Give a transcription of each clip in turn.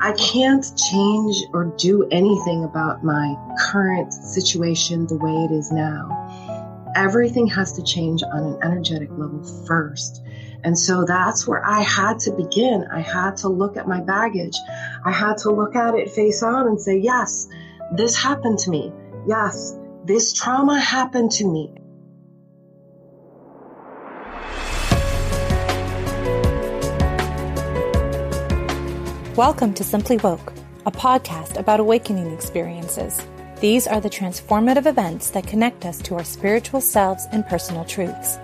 I can't change or do anything about my current situation the way it is now. Everything has to change on an energetic level first. And so that's where I had to begin. I had to look at my baggage. I had to look at it face on and say, yes, this happened to me. Yes, this trauma happened to me. Welcome to Simply Woke, a podcast about awakening experiences. These are the transformative events that connect us to our spiritual selves and personal truths.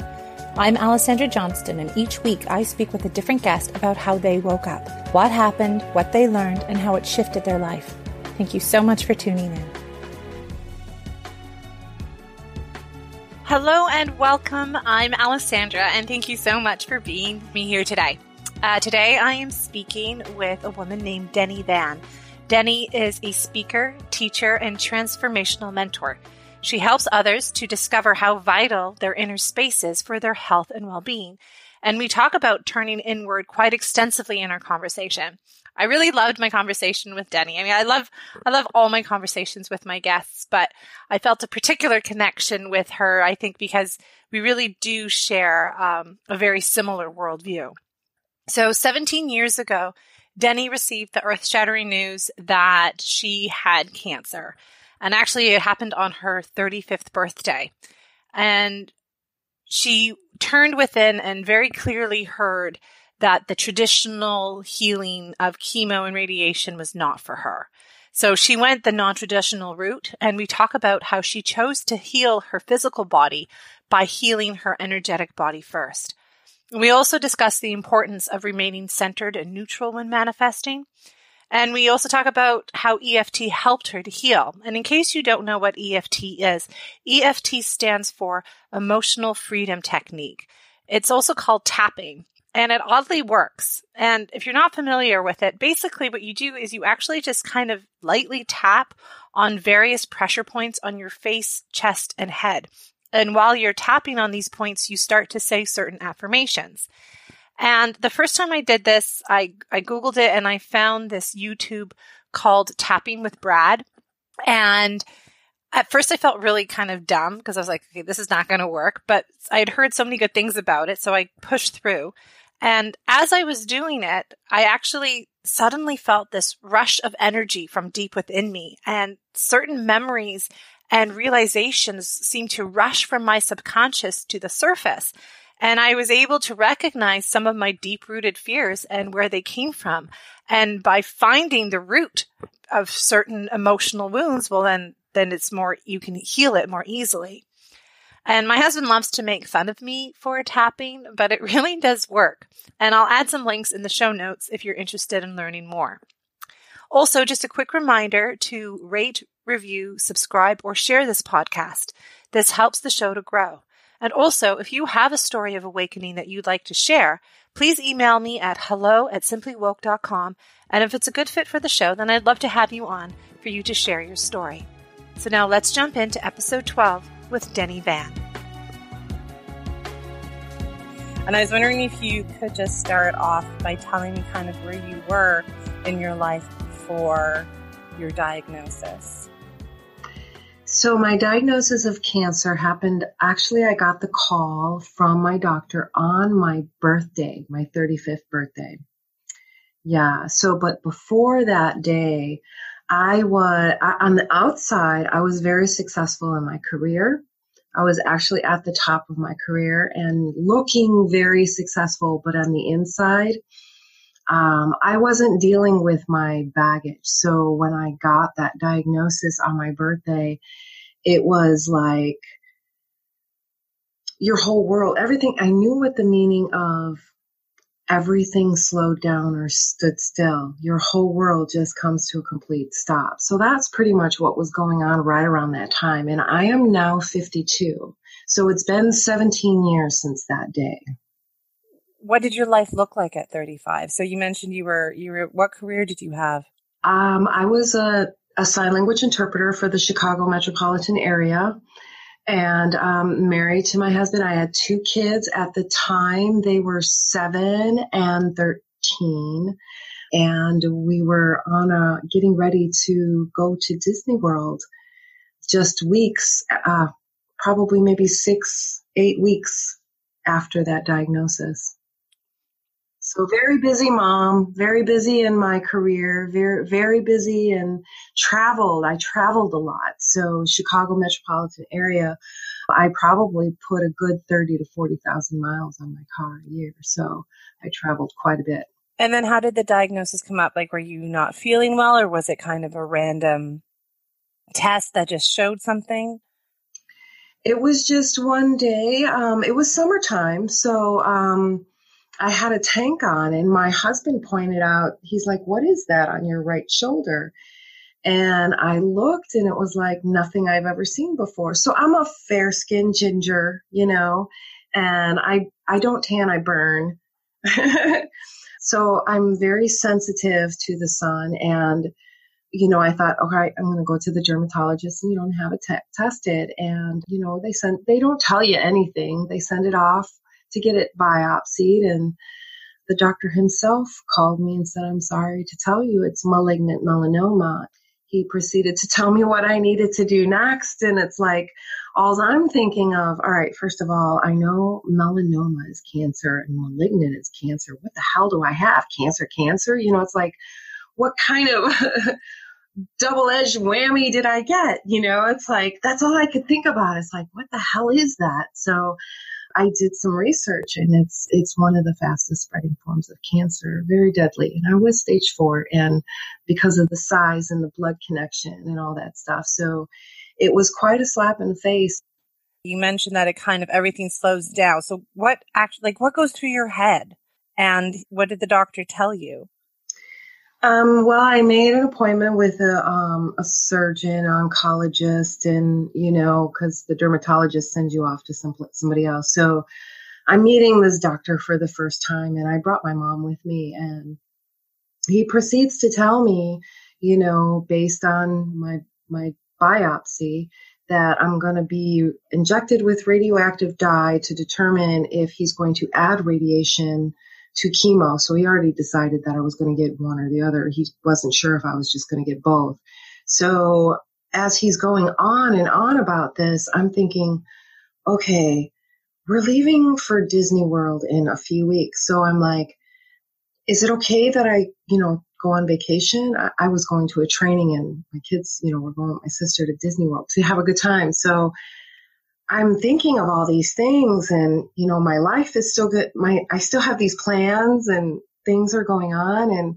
I'm Alessandra Johnston, and each week I speak with a different guest about how they woke up, what happened, what they learned, and how it shifted their life. Thank you so much for tuning in. Hello and welcome. I'm Alessandra, and thank you so much for being me here today. Uh, today I am speaking with a woman named Denny Van. Denny is a speaker, teacher, and transformational mentor. She helps others to discover how vital their inner space is for their health and well being. And we talk about turning inward quite extensively in our conversation. I really loved my conversation with Denny. I mean, I love, I love all my conversations with my guests, but I felt a particular connection with her, I think, because we really do share um, a very similar worldview. So 17 years ago, Denny received the earth shattering news that she had cancer. And actually, it happened on her 35th birthday. And she turned within and very clearly heard that the traditional healing of chemo and radiation was not for her. So she went the non traditional route, and we talk about how she chose to heal her physical body by healing her energetic body first. We also discuss the importance of remaining centered and neutral when manifesting. And we also talk about how EFT helped her to heal. And in case you don't know what EFT is, EFT stands for Emotional Freedom Technique. It's also called tapping and it oddly works. And if you're not familiar with it, basically what you do is you actually just kind of lightly tap on various pressure points on your face, chest, and head. And while you're tapping on these points, you start to say certain affirmations. And the first time I did this, I, I Googled it and I found this YouTube called Tapping with Brad. And at first I felt really kind of dumb because I was like, okay, this is not going to work. But I had heard so many good things about it. So I pushed through. And as I was doing it, I actually suddenly felt this rush of energy from deep within me and certain memories and realizations seemed to rush from my subconscious to the surface. And I was able to recognize some of my deep rooted fears and where they came from. And by finding the root of certain emotional wounds, well, then, then it's more, you can heal it more easily. And my husband loves to make fun of me for tapping, but it really does work. And I'll add some links in the show notes if you're interested in learning more. Also, just a quick reminder to rate, review, subscribe, or share this podcast. This helps the show to grow. And also, if you have a story of awakening that you'd like to share, please email me at hello at simplywoke.com. And if it's a good fit for the show, then I'd love to have you on for you to share your story. So now let's jump into episode 12 with Denny Van. And I was wondering if you could just start off by telling me kind of where you were in your life before your diagnosis. So my diagnosis of cancer happened actually I got the call from my doctor on my birthday, my 35th birthday. Yeah, so but before that day, I was on the outside, I was very successful in my career. I was actually at the top of my career and looking very successful, but on the inside, um, I wasn't dealing with my baggage. So when I got that diagnosis on my birthday, it was like your whole world, everything. I knew what the meaning of everything slowed down or stood still. Your whole world just comes to a complete stop. So that's pretty much what was going on right around that time. And I am now 52. So it's been 17 years since that day what did your life look like at 35? So you mentioned you were you were what career did you have? Um, I was a, a sign language interpreter for the Chicago metropolitan area and um, married to my husband. I had two kids at the time. They were seven and 13. and we were on a getting ready to go to Disney World just weeks, uh, probably maybe six, eight weeks after that diagnosis. So very busy mom, very busy in my career, very very busy and traveled. I traveled a lot. So Chicago metropolitan area, I probably put a good 30 to 40,000 miles on my car a year. So I traveled quite a bit. And then how did the diagnosis come up? Like were you not feeling well or was it kind of a random test that just showed something? It was just one day. Um, it was summertime, so um, I had a tank on, and my husband pointed out, he's like, What is that on your right shoulder? And I looked, and it was like nothing I've ever seen before. So I'm a fair skinned ginger, you know, and I, I don't tan, I burn. so I'm very sensitive to the sun. And, you know, I thought, okay, I'm going to go to the dermatologist and, you don't have it t- tested. And, you know, they send, they don't tell you anything. They send it off to get it biopsied. And the doctor himself called me and said, I'm sorry to tell you it's malignant melanoma. He proceeded to tell me what I needed to do next. And it's like, all I'm thinking of, all right, first of all, I know melanoma is cancer and malignant is cancer. What the hell do I have? Cancer, cancer? You know, it's like, what kind of double edged whammy did I get? You know, it's like, that's all I could think about. It's like, what the hell is that? So I did some research and it's it's one of the fastest spreading forms of cancer, very deadly. And I was stage 4 and because of the size and the blood connection and all that stuff. So it was quite a slap in the face. You mentioned that it kind of everything slows down. So what actually like what goes through your head? And what did the doctor tell you? Um, well, I made an appointment with a, um, a surgeon, oncologist, and you know, because the dermatologist sends you off to some somebody else. So I'm meeting this doctor for the first time, and I brought my mom with me, and he proceeds to tell me, you know, based on my my biopsy, that I'm going to be injected with radioactive dye to determine if he's going to add radiation to chemo. So he already decided that I was going to get one or the other. He wasn't sure if I was just going to get both. So as he's going on and on about this, I'm thinking, okay, we're leaving for Disney World in a few weeks. So I'm like, is it okay that I, you know, go on vacation? I, I was going to a training and my kids, you know, were going with my sister to Disney World to have a good time. So I'm thinking of all these things and, you know, my life is still good. My, I still have these plans and things are going on. And,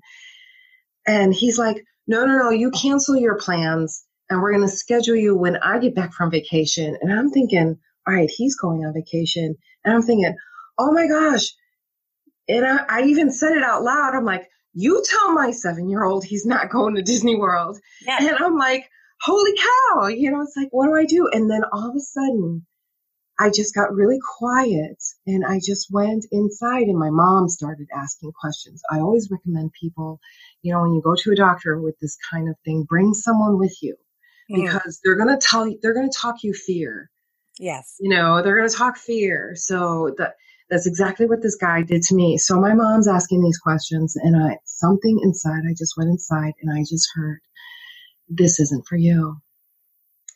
and he's like, no, no, no, you cancel your plans and we're going to schedule you when I get back from vacation. And I'm thinking, all right, he's going on vacation. And I'm thinking, oh my gosh. And I, I even said it out loud. I'm like, you tell my seven year old he's not going to Disney World. Yeah. And I'm like, holy cow, you know, it's like, what do I do? And then all of a sudden, I just got really quiet and I just went inside and my mom started asking questions. I always recommend people, you know, when you go to a doctor with this kind of thing, bring someone with you mm. because they're going to tell you, they're going to talk you fear. Yes. You know, they're going to talk fear. So that, that's exactly what this guy did to me. So my mom's asking these questions and I, something inside, I just went inside and I just heard, this isn't for you.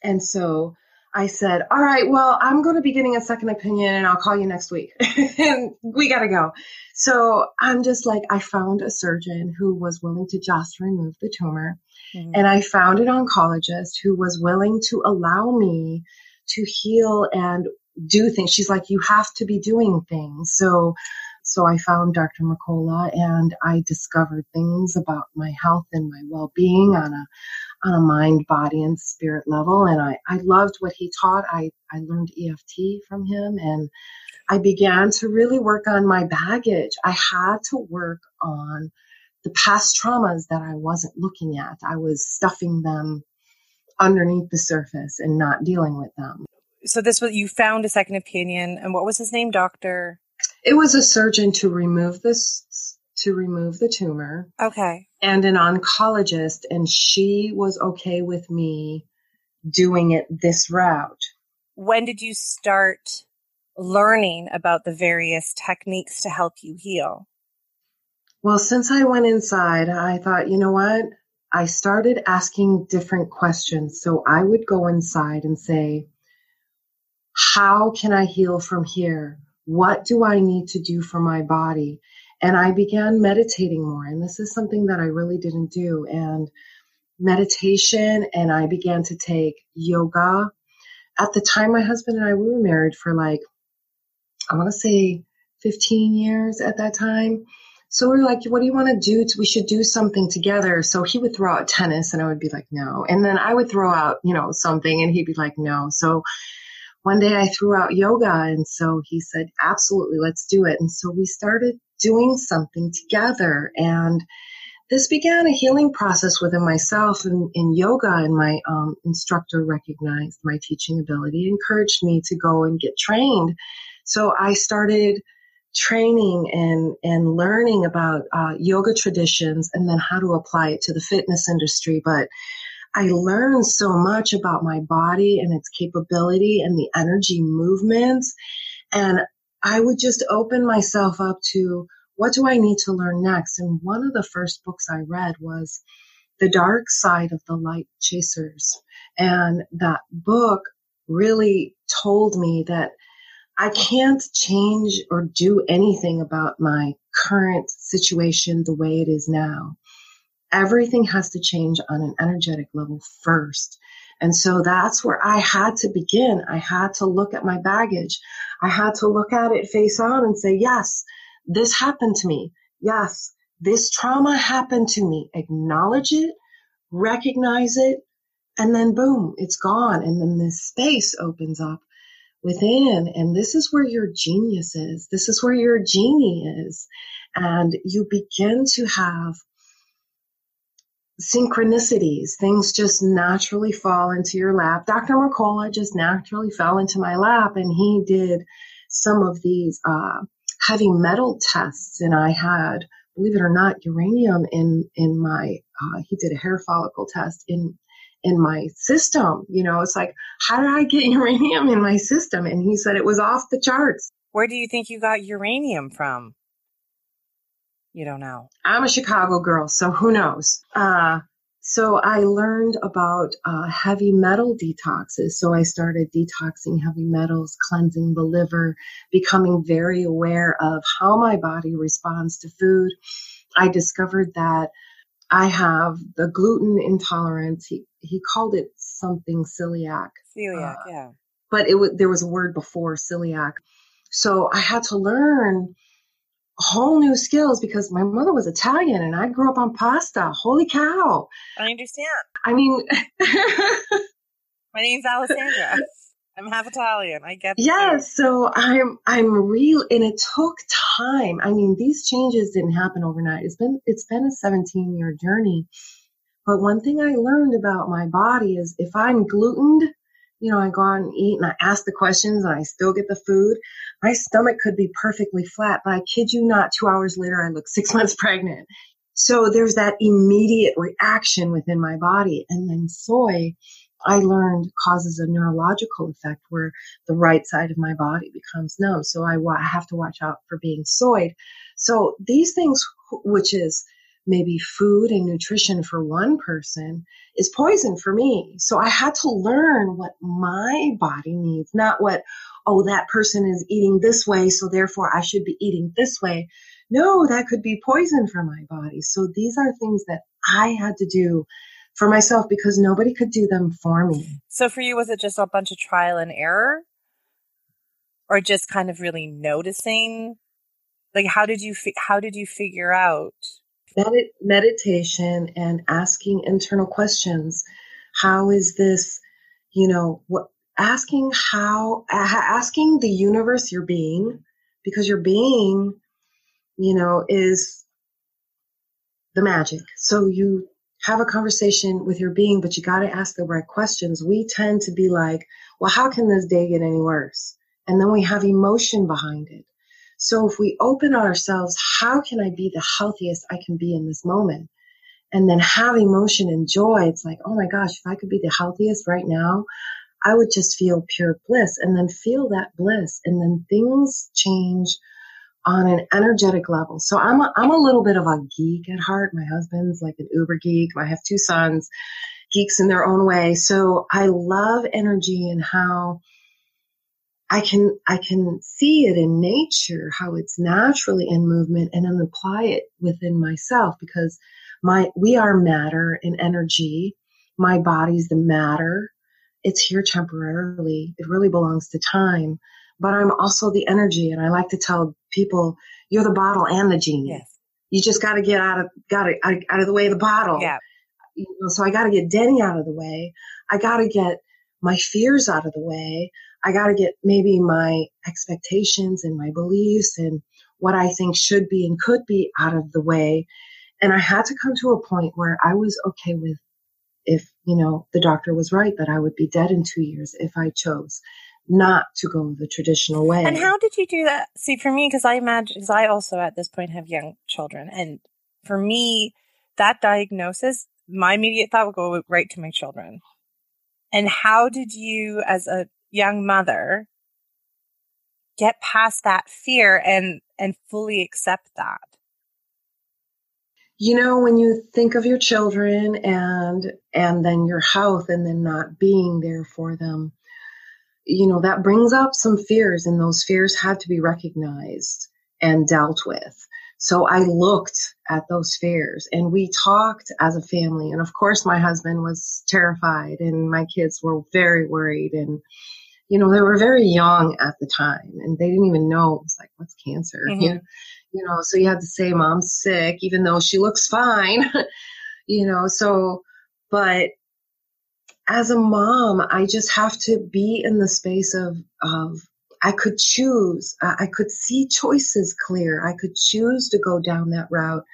And so I said, all right, well, I'm going to be getting a second opinion and I'll call you next week. and we got to go. So I'm just like, I found a surgeon who was willing to just remove the tumor. Mm-hmm. And I found an oncologist who was willing to allow me to heal and do things. She's like, you have to be doing things. So, so I found Dr. Mercola and I discovered things about my health and my well-being on a on a mind, body, and spirit level. And I, I loved what he taught. I, I learned EFT from him and I began to really work on my baggage. I had to work on the past traumas that I wasn't looking at. I was stuffing them underneath the surface and not dealing with them. So this was you found a second opinion and what was his name, doctor? It was a surgeon to remove this to remove the tumor. Okay. And an oncologist, and she was okay with me doing it this route. When did you start learning about the various techniques to help you heal? Well, since I went inside, I thought, you know what? I started asking different questions. So I would go inside and say, how can I heal from here? What do I need to do for my body? And I began meditating more. And this is something that I really didn't do. And meditation, and I began to take yoga. At the time, my husband and I, we were married for like, I want to say 15 years at that time. So we are like, what do you want to do? We should do something together. So he would throw out tennis and I would be like, no. And then I would throw out, you know, something and he'd be like, no. So one day I threw out yoga. And so he said, absolutely, let's do it. And so we started doing something together. And this began a healing process within myself and in yoga. And my um, instructor recognized my teaching ability, encouraged me to go and get trained. So I started training and and learning about uh, yoga traditions and then how to apply it to the fitness industry but i learned so much about my body and its capability and the energy movements and i would just open myself up to what do i need to learn next and one of the first books i read was the dark side of the light chasers and that book really told me that I can't change or do anything about my current situation the way it is now. Everything has to change on an energetic level first. And so that's where I had to begin. I had to look at my baggage. I had to look at it face on and say, yes, this happened to me. Yes, this trauma happened to me. Acknowledge it, recognize it, and then boom, it's gone. And then this space opens up within. And this is where your genius is. This is where your genie is. And you begin to have synchronicities. Things just naturally fall into your lap. Dr. Mercola just naturally fell into my lap and he did some of these uh, heavy metal tests. And I had, believe it or not, uranium in, in my, uh, he did a hair follicle test in in my system. You know, it's like, how did I get uranium in my system? And he said it was off the charts. Where do you think you got uranium from? You don't know. I'm a Chicago girl, so who knows? Uh, so I learned about uh, heavy metal detoxes. So I started detoxing heavy metals, cleansing the liver, becoming very aware of how my body responds to food. I discovered that I have the gluten intolerance. He, he called it something celiac. Celiac, uh, yeah. But it w- there was a word before celiac. So I had to learn whole new skills because my mother was Italian and I grew up on pasta. Holy cow. I understand. I mean, my name's Alessandra. I'm half Italian. I get. Yeah. so I'm I'm real, and it took time. I mean, these changes didn't happen overnight. It's been it's been a 17 year journey. But one thing I learned about my body is if I'm glutened, you know, I go out and eat and I ask the questions and I still get the food. My stomach could be perfectly flat, but I kid you not, two hours later I look six months pregnant. So there's that immediate reaction within my body. And then soy I learned causes a neurological effect where the right side of my body becomes numb. So I, I have to watch out for being soyed. So these things, which is maybe food and nutrition for one person, is poison for me. So I had to learn what my body needs, not what, oh, that person is eating this way, so therefore I should be eating this way. No, that could be poison for my body. So these are things that I had to do for myself because nobody could do them for me. So for you, was it just a bunch of trial and error? Or just kind of really noticing? Like how did you fi- how did you figure out Medi- meditation and asking internal questions. How is this, you know, what asking how asking the universe your being because your being, you know, is the magic. So you have a conversation with your being, but you got to ask the right questions. We tend to be like, well, how can this day get any worse? And then we have emotion behind it. So if we open ourselves, how can I be the healthiest I can be in this moment? And then have emotion and joy. It's like, oh my gosh, if I could be the healthiest right now, I would just feel pure bliss and then feel that bliss. And then things change on an energetic level. So I'm a, I'm a little bit of a geek at heart. My husband's like an uber geek. I have two sons, geeks in their own way. So I love energy and how I can I can see it in nature, how it's naturally in movement and then apply it within myself because my we are matter and energy. My body's the matter. It's here temporarily. It really belongs to time. But I'm also the energy and I like to tell people you're the bottle and the genie. Yes. You just got to get out of got to out of the way of the bottle. Yeah. You know, so I got to get Denny out of the way. I got to get my fears out of the way. I got to get maybe my expectations and my beliefs and what I think should be and could be out of the way. And I had to come to a point where I was okay with if, you know, the doctor was right that I would be dead in two years if I chose not to go the traditional way. And how did you do that? See, for me, because I imagine, because I also at this point have young children, and for me, that diagnosis, my immediate thought would go right to my children. And how did you, as a young mother, get past that fear and and fully accept that? You know, when you think of your children and and then your health and then not being there for them, you know, that brings up some fears, and those fears had to be recognized and dealt with. So I looked at those fears and we talked as a family. And of course, my husband was terrified and my kids were very worried. And, you know, they were very young at the time and they didn't even know. it was like, what's cancer? Mm-hmm. You, know, you know, so you had to say mom's sick, even though she looks fine, you know, so, but as a mom, I just have to be in the space of, of I could choose. I could see choices clear. I could choose to go down that route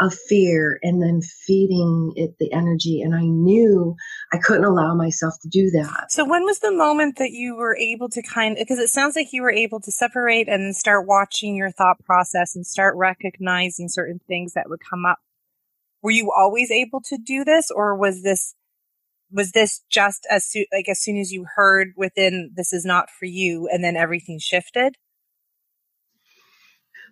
of fear and then feeding it the energy. And I knew I couldn't allow myself to do that. So when was the moment that you were able to kind of, because it sounds like you were able to separate and start watching your thought process and start recognizing certain things that would come up. Were you always able to do this or was this was this just as soon like as soon as you heard within this is not for you and then everything shifted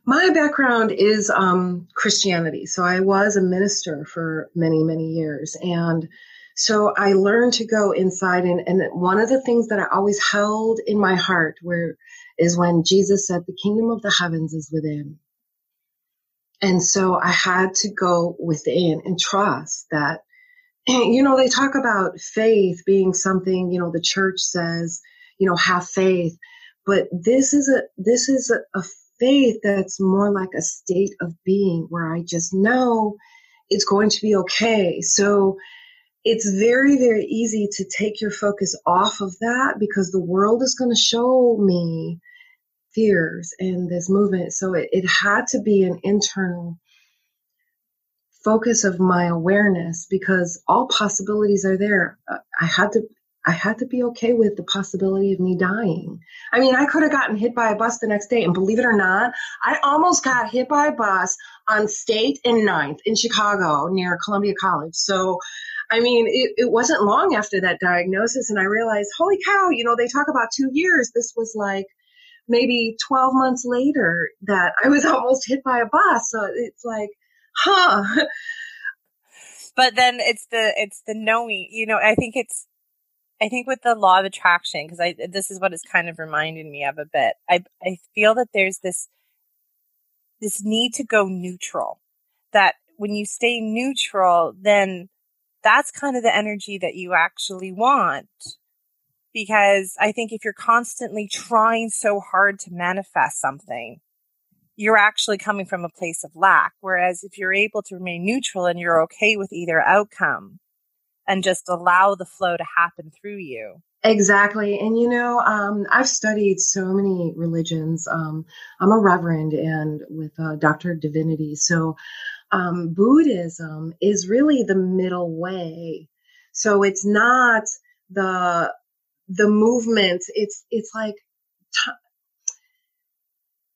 my background is um, christianity. So i was a minister for many many years. And so i learned to go inside and, and one of the things that i always held in my heart where is when jesus said the kingdom of the heavens is within. And so i had to go within and trust that you know, they talk about faith being something, you know, the church says, you know, have faith. But this is a, this is a, a faith that's more like a state of being where I just know it's going to be okay. So it's very, very easy to take your focus off of that because the world is going to show me fears and this movement. So it, it had to be an internal focus of my awareness because all possibilities are there. Uh, I had to I had to be okay with the possibility of me dying. I mean, I could have gotten hit by a bus the next day, and believe it or not, I almost got hit by a bus on State and Ninth in Chicago near Columbia College. So, I mean, it, it wasn't long after that diagnosis, and I realized, holy cow, you know, they talk about two years. This was like maybe 12 months later that I was almost hit by a bus. So it's like, huh. But then it's the it's the knowing. You know, I think it's I think with the law of attraction because I this is what it's kind of reminding me of a bit. I I feel that there's this this need to go neutral. That when you stay neutral, then that's kind of the energy that you actually want. Because I think if you're constantly trying so hard to manifest something, you're actually coming from a place of lack. Whereas if you're able to remain neutral and you're okay with either outcome and just allow the flow to happen through you. Exactly. And you know, um, I've studied so many religions. Um, I'm a reverend and with a doctor of divinity. So um, Buddhism is really the middle way. So it's not the the movement. It's it's like t-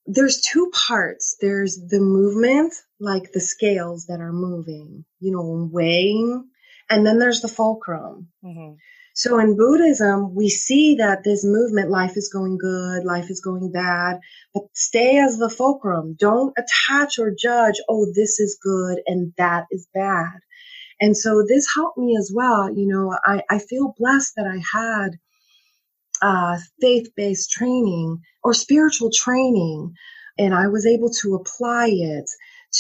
there's two parts. There's the movement, like the scales that are moving, you know, weighing, and then there's the fulcrum. Mm-hmm. So in Buddhism, we see that this movement, life is going good, life is going bad, but stay as the fulcrum. Don't attach or judge, oh, this is good and that is bad. And so this helped me as well. You know, I, I feel blessed that I had uh, faith based training or spiritual training, and I was able to apply it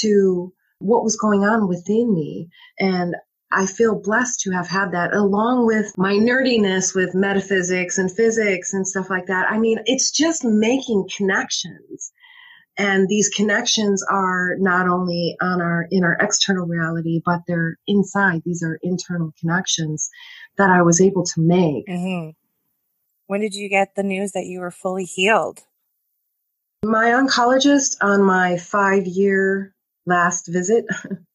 to what was going on within me. And I feel blessed to have had that along with my nerdiness with metaphysics and physics and stuff like that. I mean, it's just making connections. And these connections are not only on our, in our external reality, but they're inside. These are internal connections that I was able to make. Mm-hmm. When did you get the news that you were fully healed? My oncologist on my five year last visit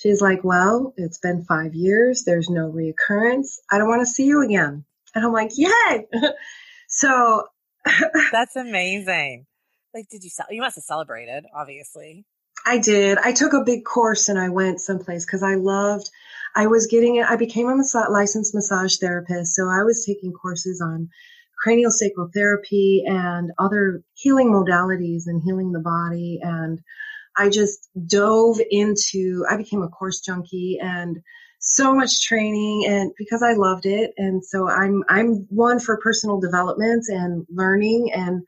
She's like, Well, it's been five years. There's no reoccurrence. I don't want to see you again. And I'm like, Yay. so that's amazing. Like, did you, you must have celebrated, obviously. I did. I took a big course and I went someplace because I loved, I was getting it. I became a massage, licensed massage therapist. So I was taking courses on cranial sacral therapy and other healing modalities and healing the body and I just dove into, I became a course junkie and so much training and because I loved it. And so I'm, I'm one for personal development and learning and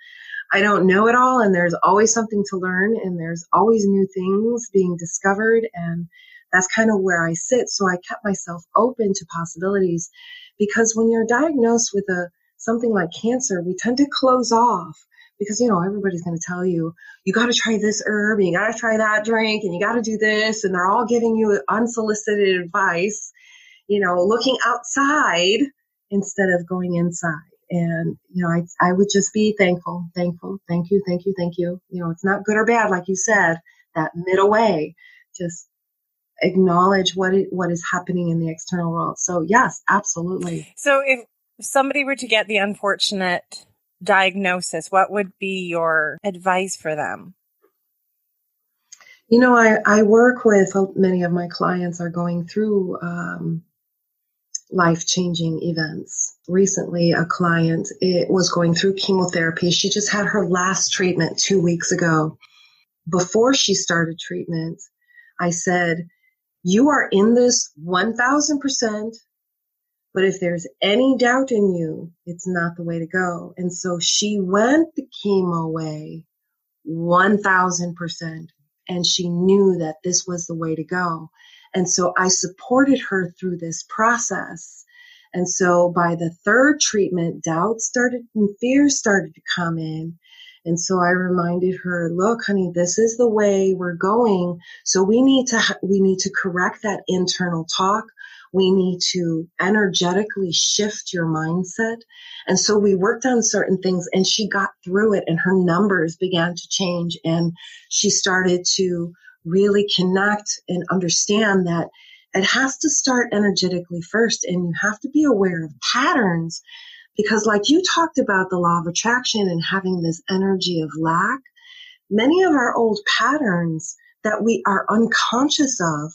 I don't know it all and there's always something to learn and there's always new things being discovered and that's kind of where I sit. So I kept myself open to possibilities because when you're diagnosed with a something like cancer, we tend to close off because you know everybody's going to tell you you got to try this herb and you got to try that drink and you got to do this and they're all giving you unsolicited advice you know looking outside instead of going inside. And you know I, I would just be thankful thankful thank you thank you thank you. You know it's not good or bad like you said that middle way just acknowledge what it, what is happening in the external world. So yes absolutely. So if somebody were to get the unfortunate diagnosis, what would be your advice for them? You know, I, I work with many of my clients are going through um, life changing events. Recently, a client it was going through chemotherapy. She just had her last treatment two weeks ago. Before she started treatment, I said, You are in this 1000%. But if there's any doubt in you, it's not the way to go. And so she went the chemo way 1000%. And she knew that this was the way to go. And so I supported her through this process. And so by the third treatment, doubt started and fears started to come in. And so I reminded her, look, honey, this is the way we're going. So we need to, we need to correct that internal talk. We need to energetically shift your mindset. And so we worked on certain things and she got through it and her numbers began to change and she started to really connect and understand that it has to start energetically first and you have to be aware of patterns because like you talked about the law of attraction and having this energy of lack, many of our old patterns that we are unconscious of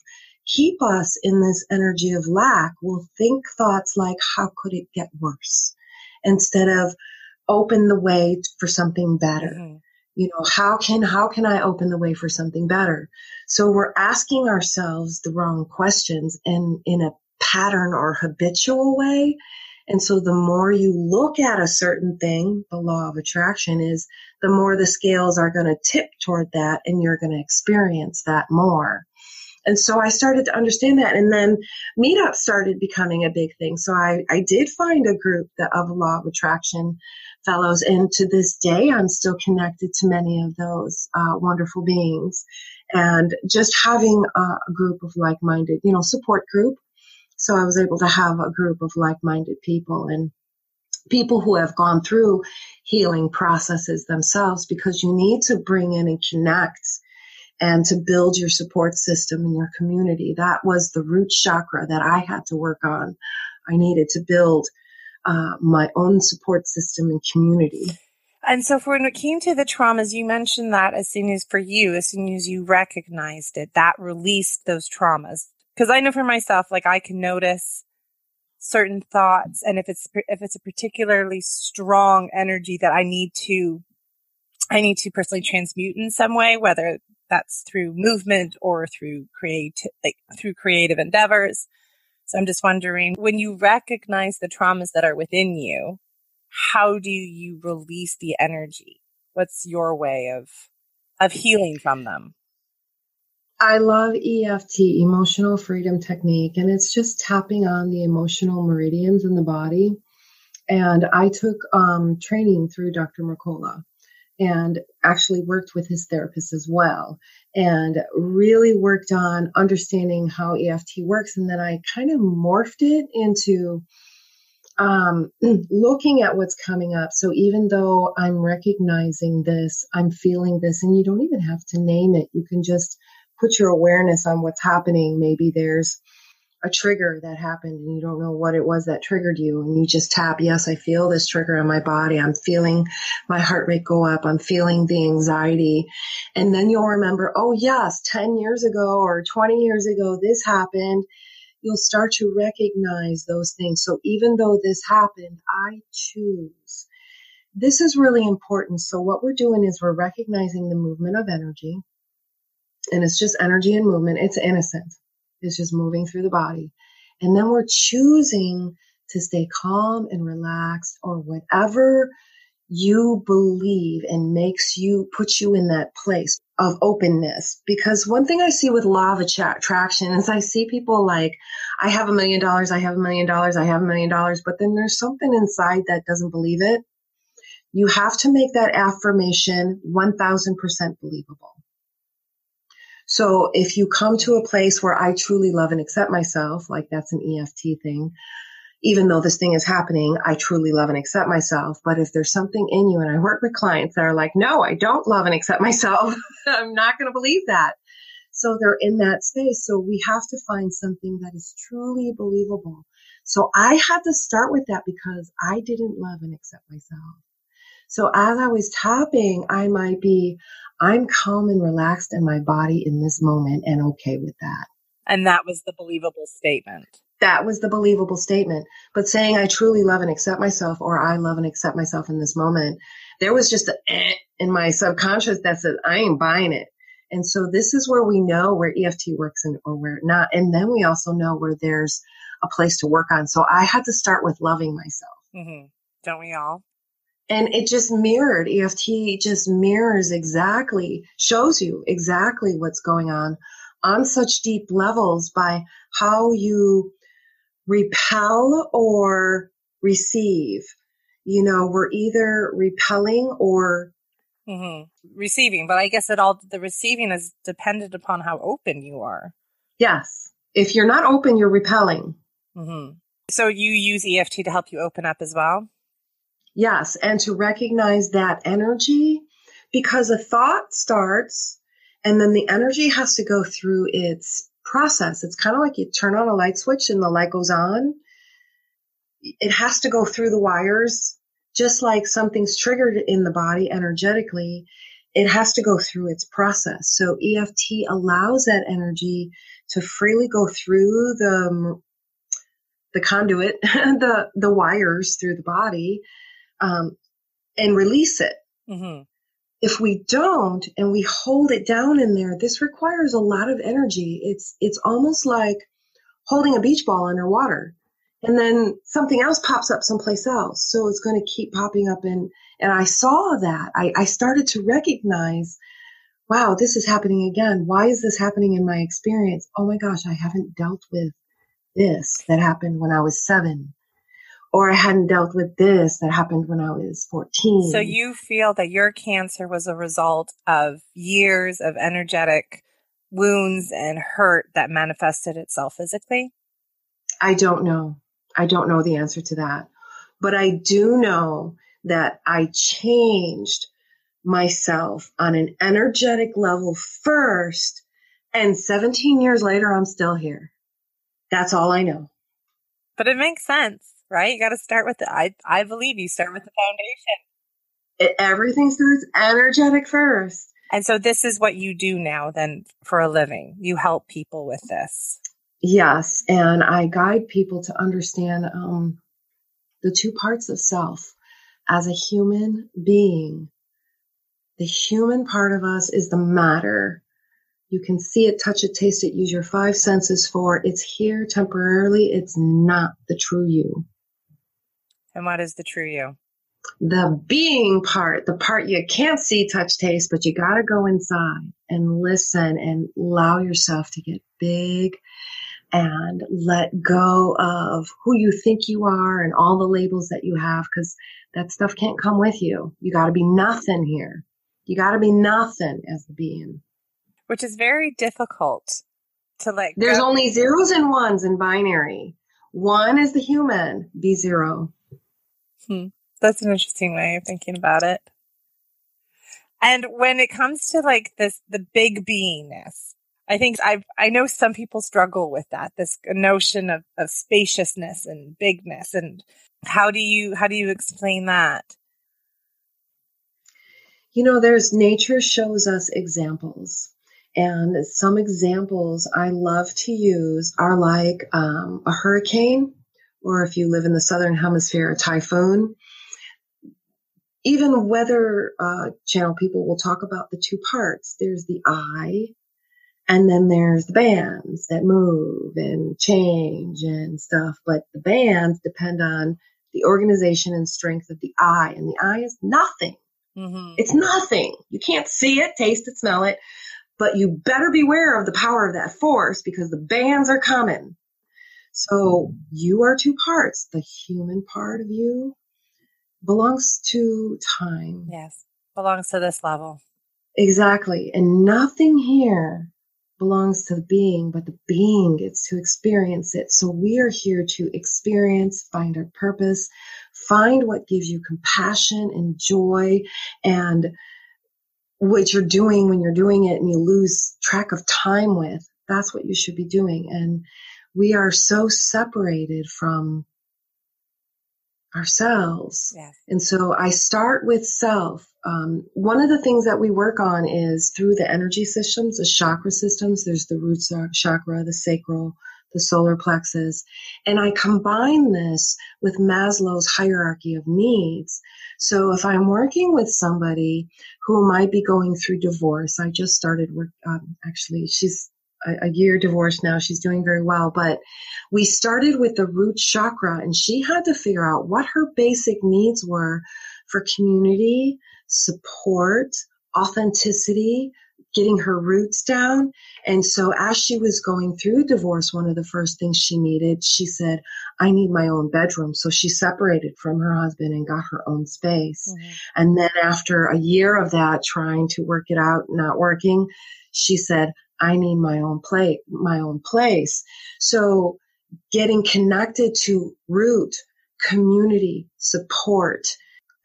keep us in this energy of lack will think thoughts like, how could it get worse? Instead of open the way for something better. Mm-hmm. You know, how can, how can I open the way for something better? So we're asking ourselves the wrong questions and in a pattern or habitual way. And so the more you look at a certain thing, the law of attraction is the more the scales are going to tip toward that and you're going to experience that more. And so I started to understand that. And then meetups started becoming a big thing. So I, I did find a group that, of law of attraction fellows. And to this day, I'm still connected to many of those uh, wonderful beings. And just having a, a group of like minded, you know, support group. So I was able to have a group of like minded people and people who have gone through healing processes themselves because you need to bring in and connect and to build your support system in your community. That was the root chakra that I had to work on. I needed to build uh, my own support system and community. And so, for when it came to the traumas, you mentioned that as soon as for you, as soon as you recognized it, that released those traumas. Because I know for myself, like I can notice certain thoughts and if it's if it's a particularly strong energy that I need to I need to personally transmute in some way whether that's through movement or through create like through creative endeavors so I'm just wondering when you recognize the traumas that are within you how do you release the energy what's your way of of healing from them I love EFT, emotional freedom technique, and it's just tapping on the emotional meridians in the body. And I took um, training through Dr. Mercola and actually worked with his therapist as well and really worked on understanding how EFT works. And then I kind of morphed it into um, looking at what's coming up. So even though I'm recognizing this, I'm feeling this, and you don't even have to name it, you can just put your awareness on what's happening. Maybe there's a trigger that happened and you don't know what it was that triggered you and you just tap, yes, I feel this trigger in my body. I'm feeling my heart rate go up. I'm feeling the anxiety. And then you'll remember, oh yes, 10 years ago or 20 years ago, this happened. You'll start to recognize those things. So even though this happened, I choose. This is really important. So what we're doing is we're recognizing the movement of energy and it's just energy and movement. It's innocent. It's just moving through the body. And then we're choosing to stay calm and relaxed or whatever you believe and makes you put you in that place of openness. Because one thing I see with law of attraction is I see people like, I have a million dollars, I have a million dollars, I have a million dollars, but then there's something inside that doesn't believe it. You have to make that affirmation 1000% believable. So if you come to a place where I truly love and accept myself, like that's an EFT thing, even though this thing is happening, I truly love and accept myself. But if there's something in you, and I work with clients that are like, no, I don't love and accept myself, I'm not going to believe that. So they're in that space. So we have to find something that is truly believable. So I had to start with that because I didn't love and accept myself. So as I was tapping, I might be, I'm calm and relaxed in my body in this moment and okay with that. And that was the believable statement. That was the believable statement. But saying I truly love and accept myself or I love and accept myself in this moment, there was just a eh in my subconscious that said, I ain't buying it. And so this is where we know where EFT works and or where not. And then we also know where there's a place to work on. So I had to start with loving myself. Mm-hmm. Don't we all? And it just mirrored EFT just mirrors exactly shows you exactly what's going on on such deep levels by how you repel or receive. You know we're either repelling or mm-hmm. receiving but i guess it all the receiving is dependent upon how open you are. Yes. If you're not open you're repelling. Mm-hmm. so you use eft to help you open up as well Yes, and to recognize that energy because a thought starts and then the energy has to go through its process. It's kind of like you turn on a light switch and the light goes on. It has to go through the wires, just like something's triggered in the body energetically. It has to go through its process. So EFT allows that energy to freely go through the the conduit, the the wires through the body um, and release it. Mm-hmm. If we don't and we hold it down in there, this requires a lot of energy. It's it's almost like holding a beach ball underwater, and then something else pops up someplace else. So it's going to keep popping up, and and I saw that. I, I started to recognize, wow, this is happening again. Why is this happening in my experience? Oh my gosh, I haven't dealt with this that happened when I was seven or I hadn't dealt with this that happened when I was 14. So you feel that your cancer was a result of years of energetic wounds and hurt that manifested itself physically? I don't know. I don't know the answer to that. But I do know that I changed myself on an energetic level first. And 17 years later, I'm still here. That's all I know. But it makes sense right? You got to start with the, I, I believe you start with the foundation. It, everything starts energetic first. And so this is what you do now then for a living. You help people with this. Yes, and I guide people to understand um, the two parts of self. As a human being, the human part of us is the matter. You can see it, touch it, taste it, use your five senses for. It's here temporarily. It's not the true you. And what is the true you? The being part, the part you can't see, touch, taste, but you got to go inside and listen and allow yourself to get big and let go of who you think you are and all the labels that you have because that stuff can't come with you. You got to be nothing here. You got to be nothing as the being. Which is very difficult to like. There's only zeros and ones in binary. One is the human, be zero. Hmm. That's an interesting way of thinking about it. And when it comes to like this, the big beingness, I think I've, I know some people struggle with that, this notion of, of spaciousness and bigness. And how do you, how do you explain that? You know, there's nature shows us examples. And some examples I love to use are like um, a hurricane, or if you live in the southern hemisphere, a typhoon. Even weather uh, channel people will talk about the two parts. There's the eye, and then there's the bands that move and change and stuff. But the bands depend on the organization and strength of the eye. And the eye is nothing. Mm-hmm. It's nothing. You can't see it, taste it, smell it. But you better beware of the power of that force because the bands are coming. So you are two parts. The human part of you belongs to time. Yes. Belongs to this level. Exactly. And nothing here belongs to the being, but the being gets to experience it. So we are here to experience, find our purpose, find what gives you compassion and joy and what you're doing when you're doing it and you lose track of time with. That's what you should be doing. And we are so separated from ourselves. Yes. And so I start with self. Um, one of the things that we work on is through the energy systems, the chakra systems. There's the root chakra, the sacral, the solar plexus. And I combine this with Maslow's hierarchy of needs. So if I'm working with somebody who might be going through divorce, I just started work, um, actually, she's a, a year divorced now. She's doing very well. But we started with the root chakra and she had to figure out what her basic needs were for community, support, authenticity, getting her roots down. And so as she was going through divorce, one of the first things she needed, she said, I need my own bedroom. So she separated from her husband and got her own space. Mm-hmm. And then after a year of that, trying to work it out, not working, she said, I need my own plate, my own place. So getting connected to root, community, support,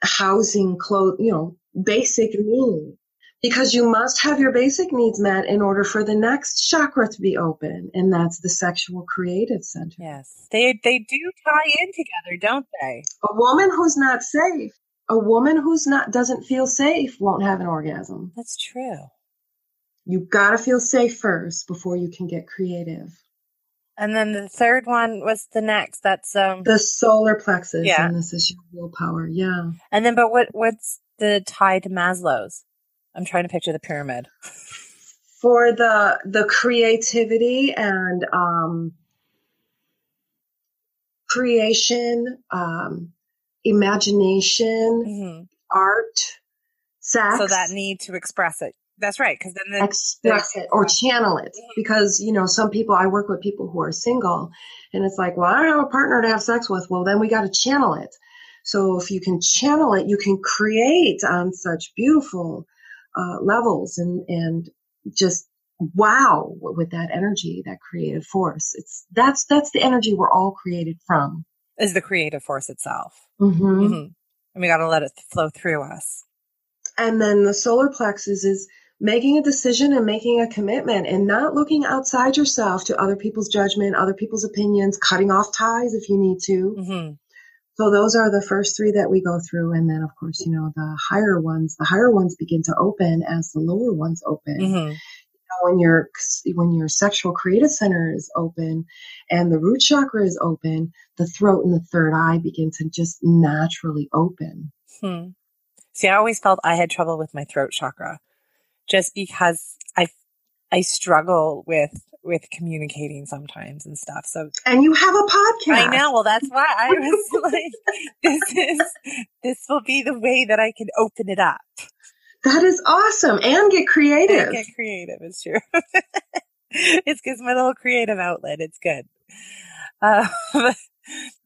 housing, clothes, you know, basic needs. Because you must have your basic needs met in order for the next chakra to be open, and that's the sexual creative center. Yes, they they do tie in together, don't they? A woman who's not safe, a woman who's not doesn't feel safe, won't have an orgasm. That's true. You gotta feel safe first before you can get creative. And then the third one was the next. That's um the solar plexus. Yeah. And this is your willpower. Yeah. And then but what what's the tie to Maslow's? I'm trying to picture the pyramid. For the the creativity and um creation, um imagination, mm-hmm. art, sex. So that need to express it. That's right. Because then the, express it or channel it. Mm-hmm. Because you know, some people I work with people who are single, and it's like, well, I don't have a partner to have sex with. Well, then we got to channel it. So if you can channel it, you can create on such beautiful uh, levels and and just wow with that energy, that creative force. It's that's that's the energy we're all created from. Is the creative force itself, mm-hmm. Mm-hmm. and we got to let it flow through us. And then the solar plexus is making a decision and making a commitment and not looking outside yourself to other people's judgment, other people's opinions, cutting off ties if you need to. Mm-hmm. So those are the first three that we go through. And then, of course, you know, the higher ones, the higher ones begin to open as the lower ones open. Mm-hmm. when your when your sexual creative center is open and the root chakra is open, the throat and the third eye begin to just naturally open. Hmm. See, I always felt I had trouble with my throat chakra just because I I struggle with with communicating sometimes and stuff. So And you have a podcast. I know. Well, that's why I was like this is this will be the way that I can open it up. That is awesome. And get creative. And get creative. It's true. it's because my little creative outlet. It's good. Uh,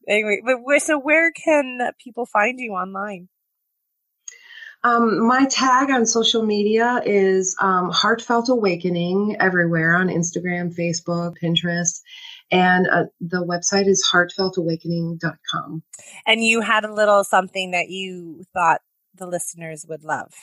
anyway, but so where can people find you online? Um, my tag on social media is um, Heartfelt Awakening everywhere on Instagram, Facebook, Pinterest. And uh, the website is heartfeltawakening.com. And you had a little something that you thought the listeners would love.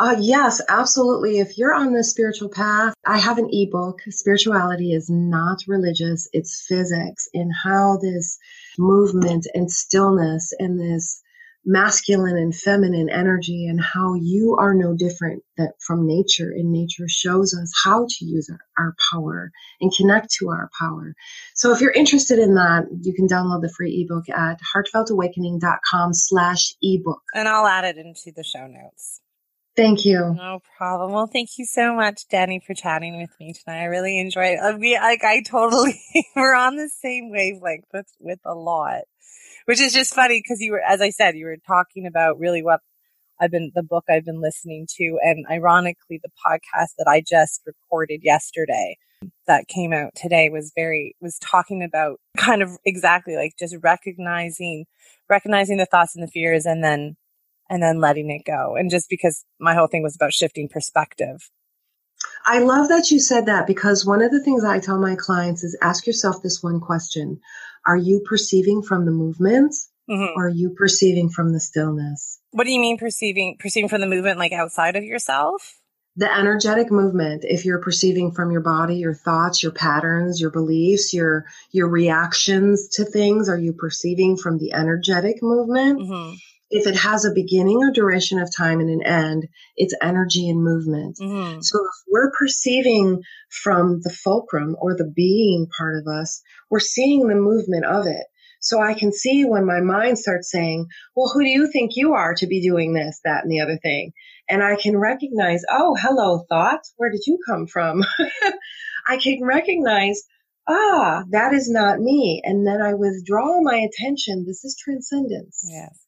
Uh, yes, absolutely. If you're on the spiritual path, I have an ebook. Spirituality is not religious. It's physics and how this movement and stillness and this masculine and feminine energy and how you are no different that from nature and nature shows us how to use our, our power and connect to our power. So if you're interested in that, you can download the free ebook at heartfeltawakening.com slash ebook. And I'll add it into the show notes. Thank you. No problem. Well, thank you so much, Danny, for chatting with me tonight. I really enjoyed it. Uh, I mean, like, I totally, we're on the same wavelength with, with a lot, which is just funny because you were, as I said, you were talking about really what I've been, the book I've been listening to. And ironically, the podcast that I just recorded yesterday that came out today was very, was talking about kind of exactly like just recognizing, recognizing the thoughts and the fears and then and then letting it go. And just because my whole thing was about shifting perspective. I love that you said that because one of the things I tell my clients is ask yourself this one question. Are you perceiving from the movement mm-hmm. or are you perceiving from the stillness? What do you mean perceiving perceiving from the movement like outside of yourself? The energetic movement, if you're perceiving from your body, your thoughts, your patterns, your beliefs, your your reactions to things, are you perceiving from the energetic movement? Mm-hmm if it has a beginning or duration of time and an end, it's energy and movement. Mm-hmm. So if we're perceiving from the fulcrum or the being part of us, we're seeing the movement of it. So I can see when my mind starts saying, well, who do you think you are to be doing this, that, and the other thing? And I can recognize, oh, hello, thoughts. Where did you come from? I can recognize, ah, that is not me. And then I withdraw my attention. This is transcendence. Yes.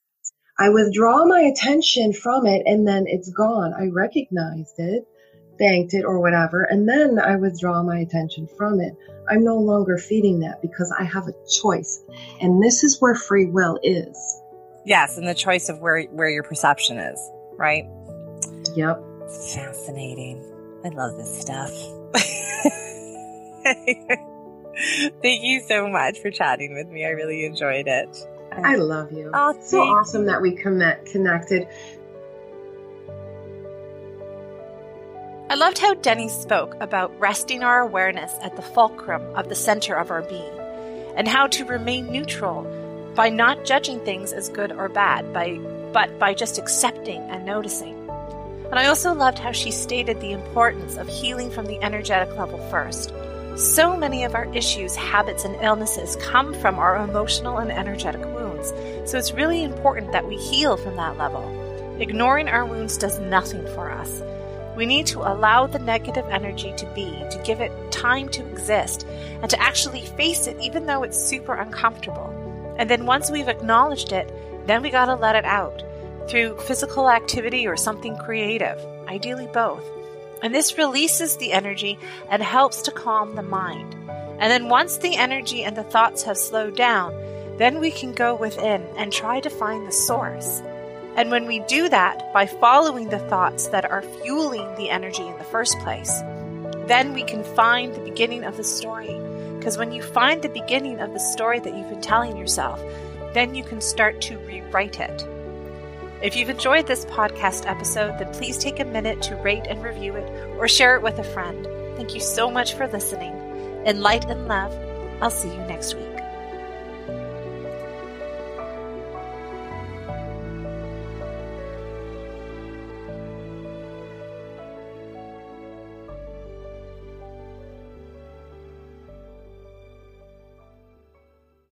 I withdraw my attention from it and then it's gone. I recognized it, thanked it or whatever, and then I withdraw my attention from it. I'm no longer feeding that because I have a choice. And this is where free will is. Yes, and the choice of where where your perception is, right? Yep. Fascinating. I love this stuff. Thank you so much for chatting with me. I really enjoyed it. I love you. Oh, it's so awesome that we connect connected. I loved how Denny spoke about resting our awareness at the fulcrum of the center of our being, and how to remain neutral by not judging things as good or bad, by but by just accepting and noticing. And I also loved how she stated the importance of healing from the energetic level first, so many of our issues, habits, and illnesses come from our emotional and energetic wounds, so it's really important that we heal from that level. Ignoring our wounds does nothing for us. We need to allow the negative energy to be, to give it time to exist, and to actually face it even though it's super uncomfortable. And then once we've acknowledged it, then we gotta let it out through physical activity or something creative, ideally both. And this releases the energy and helps to calm the mind. And then once the energy and the thoughts have slowed down, then we can go within and try to find the source. And when we do that by following the thoughts that are fueling the energy in the first place, then we can find the beginning of the story. Because when you find the beginning of the story that you've been telling yourself, then you can start to rewrite it. If you've enjoyed this podcast episode, then please take a minute to rate and review it or share it with a friend. Thank you so much for listening. In light and love, I'll see you next week.